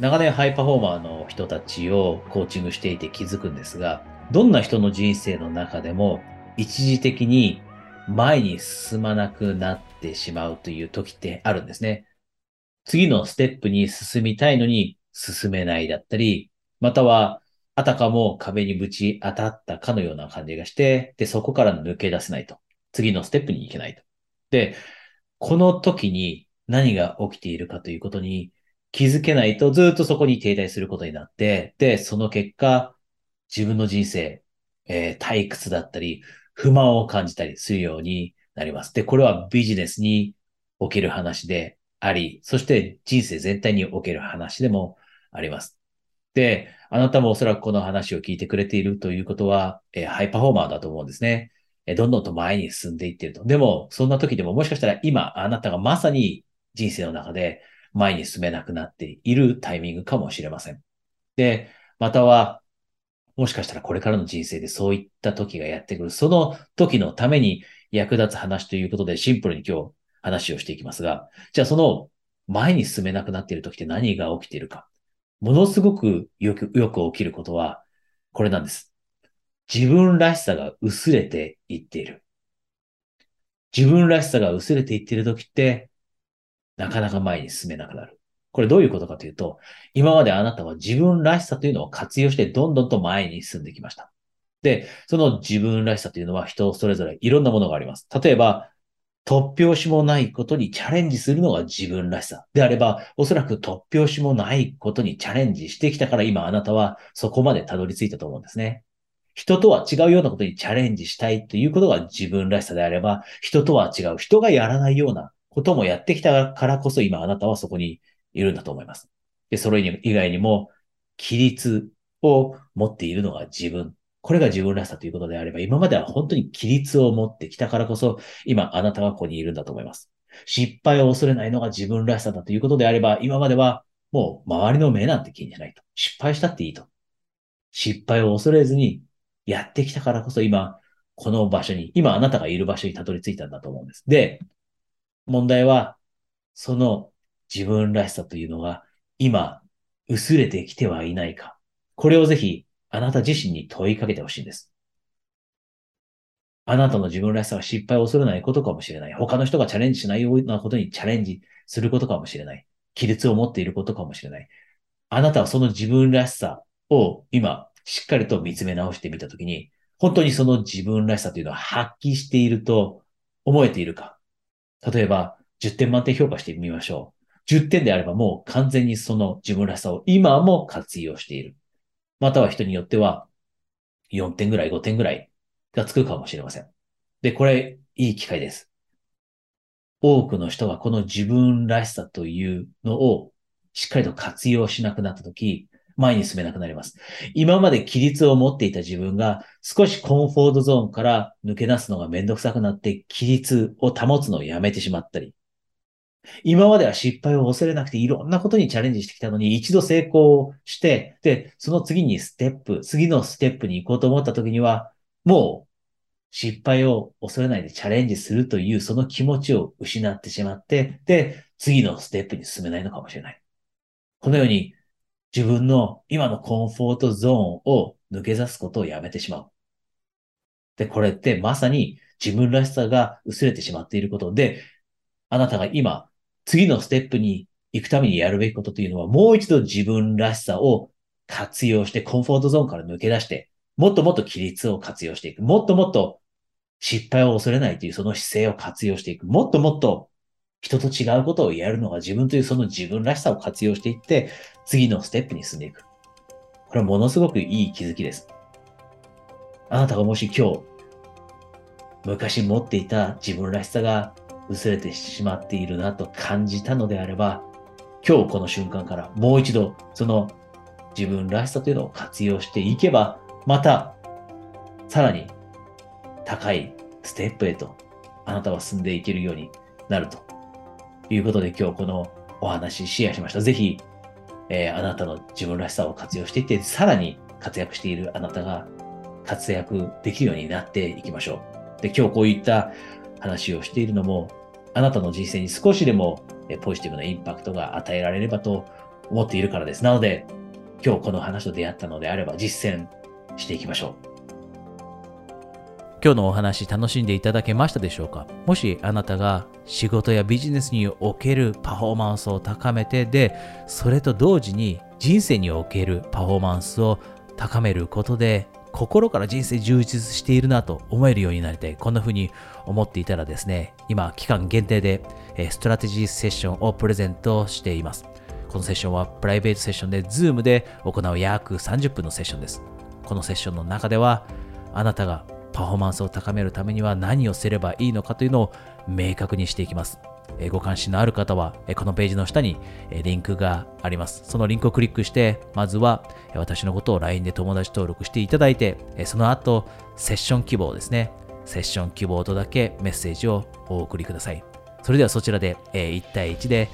長年ハイパフォーマーの人たちをコーチングしていて気づくんですが、どんな人の人生の中でも一時的に前に進まなくなってしまうという時ってあるんですね。次のステップに進みたいのに進めないだったり、またはあたかも壁にぶち当たったかのような感じがして、で、そこから抜け出せないと。次のステップに行けないと。で、この時に何が起きているかということに気づけないとずっとそこに停滞することになって、で、その結果、自分の人生、えー、退屈だったり、不満を感じたりするようになります。で、これはビジネスにおける話であり、そして人生全体における話でもあります。で、あなたもおそらくこの話を聞いてくれているということは、えー、ハイパフォーマーだと思うんですね。えー、どんどんと前に進んでいっていると。でも、そんな時でももしかしたら今、あなたがまさに人生の中で前に進めなくなっているタイミングかもしれません。で、または、もしかしたらこれからの人生でそういった時がやってくる。その時のために役立つ話ということでシンプルに今日話をしていきますが、じゃあその前に進めなくなっている時って何が起きているか。ものすごくよく、よく起きることは、これなんです。自分らしさが薄れていっている。自分らしさが薄れていっている時って、なかなか前に進めなくなる。これどういうことかというと、今まであなたは自分らしさというのを活用してどんどんと前に進んできました。で、その自分らしさというのは人それぞれいろんなものがあります。例えば、突拍子もないことにチャレンジするのが自分らしさであれば、おそらく突拍子もないことにチャレンジしてきたから今あなたはそこまでたどり着いたと思うんですね。人とは違うようなことにチャレンジしたいということが自分らしさであれば、人とは違う、人がやらないようなこともやってきたからこそ今あなたはそこにいるんだと思います。で、それ以外にも、規律を持っているのが自分。これが自分らしさということであれば、今までは本当に規律を持ってきたからこそ、今あなたはここにいるんだと思います。失敗を恐れないのが自分らしさだということであれば、今まではもう周りの目なんて気にしないと。失敗したっていいと。失敗を恐れずにやってきたからこそ今、この場所に、今あなたがいる場所にたどり着いたんだと思うんです。で、問題は、その自分らしさというのが今薄れてきてはいないか。これをぜひあなた自身に問いかけてほしいんです。あなたの自分らしさは失敗を恐れないことかもしれない。他の人がチャレンジしないようなことにチャレンジすることかもしれない。規律を持っていることかもしれない。あなたはその自分らしさを今しっかりと見つめ直してみたときに、本当にその自分らしさというのは発揮していると思えているか？例えば、10点満点評価してみましょう。10点であればもう完全にその自分らしさを今も活用している。または人によっては4点ぐらい、5点ぐらいがつくかもしれません。で、これ、いい機会です。多くの人がこの自分らしさというのをしっかりと活用しなくなったとき、前に進めなくなります。今まで規律を持っていた自分が少しコンフォートゾーンから抜け出すのがめんどくさくなって規律を保つのをやめてしまったり、今までは失敗を恐れなくていろんなことにチャレンジしてきたのに一度成功して、で、その次にステップ、次のステップに行こうと思った時には、もう失敗を恐れないでチャレンジするというその気持ちを失ってしまって、で、次のステップに進めないのかもしれない。このように自分の今のコンフォートゾーンを抜け出すことをやめてしまう。で、これってまさに自分らしさが薄れてしまっていることで、あなたが今、次のステップに行くためにやるべきことというのは、もう一度自分らしさを活用して、コンフォートゾーンから抜け出して、もっともっと規律を活用していく。もっともっと失敗を恐れないというその姿勢を活用していく。もっともっと人と違うことをやるのが自分というその自分らしさを活用していって、次のステップに進んでいく。これはものすごくいい気づきです。あなたがもし今日、昔持っていた自分らしさが薄れてしまっているなと感じたのであれば、今日この瞬間からもう一度その自分らしさというのを活用していけば、またさらに高いステップへとあなたは進んでいけるようになるということで今日このお話シェアしました。ぜひ、えー、あなたの自分らしさを活用していって、さらに活躍しているあなたが活躍できるようになっていきましょう。で、今日こういった話をしているのも、あなたの人生に少しでもポジティブなインパクトが与えられればと思っているからです。なので、今日この話と出会ったのであれば実践していきましょう。今日のお話楽しんでいただけましたでしょうか？もしあなたが仕事やビジネスにおけるパフォーマンスを高めてで、それと同時に人生におけるパフォーマンスを高めることで心から人生充実しているなと思えるようになりたい。こんな風に思っていたらですね、今期間限定でストラテジーセッションをプレゼントしています。このセッションはプライベートセッションで Zoom で行う約30分のセッションです。このセッションの中ではあなたがパフォーマンスを高めるためには何をすればいいのかというのを明確にしていきます。ご関心のある方は、このページの下にリンクがあります。そのリンクをクリックして、まずは私のことを LINE で友達登録していただいて、その後、セッション希望ですね。セッション希望とだけメッセージをお送りください。それではそちらで1対1で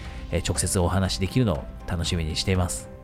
直接お話しできるのを楽しみにしています。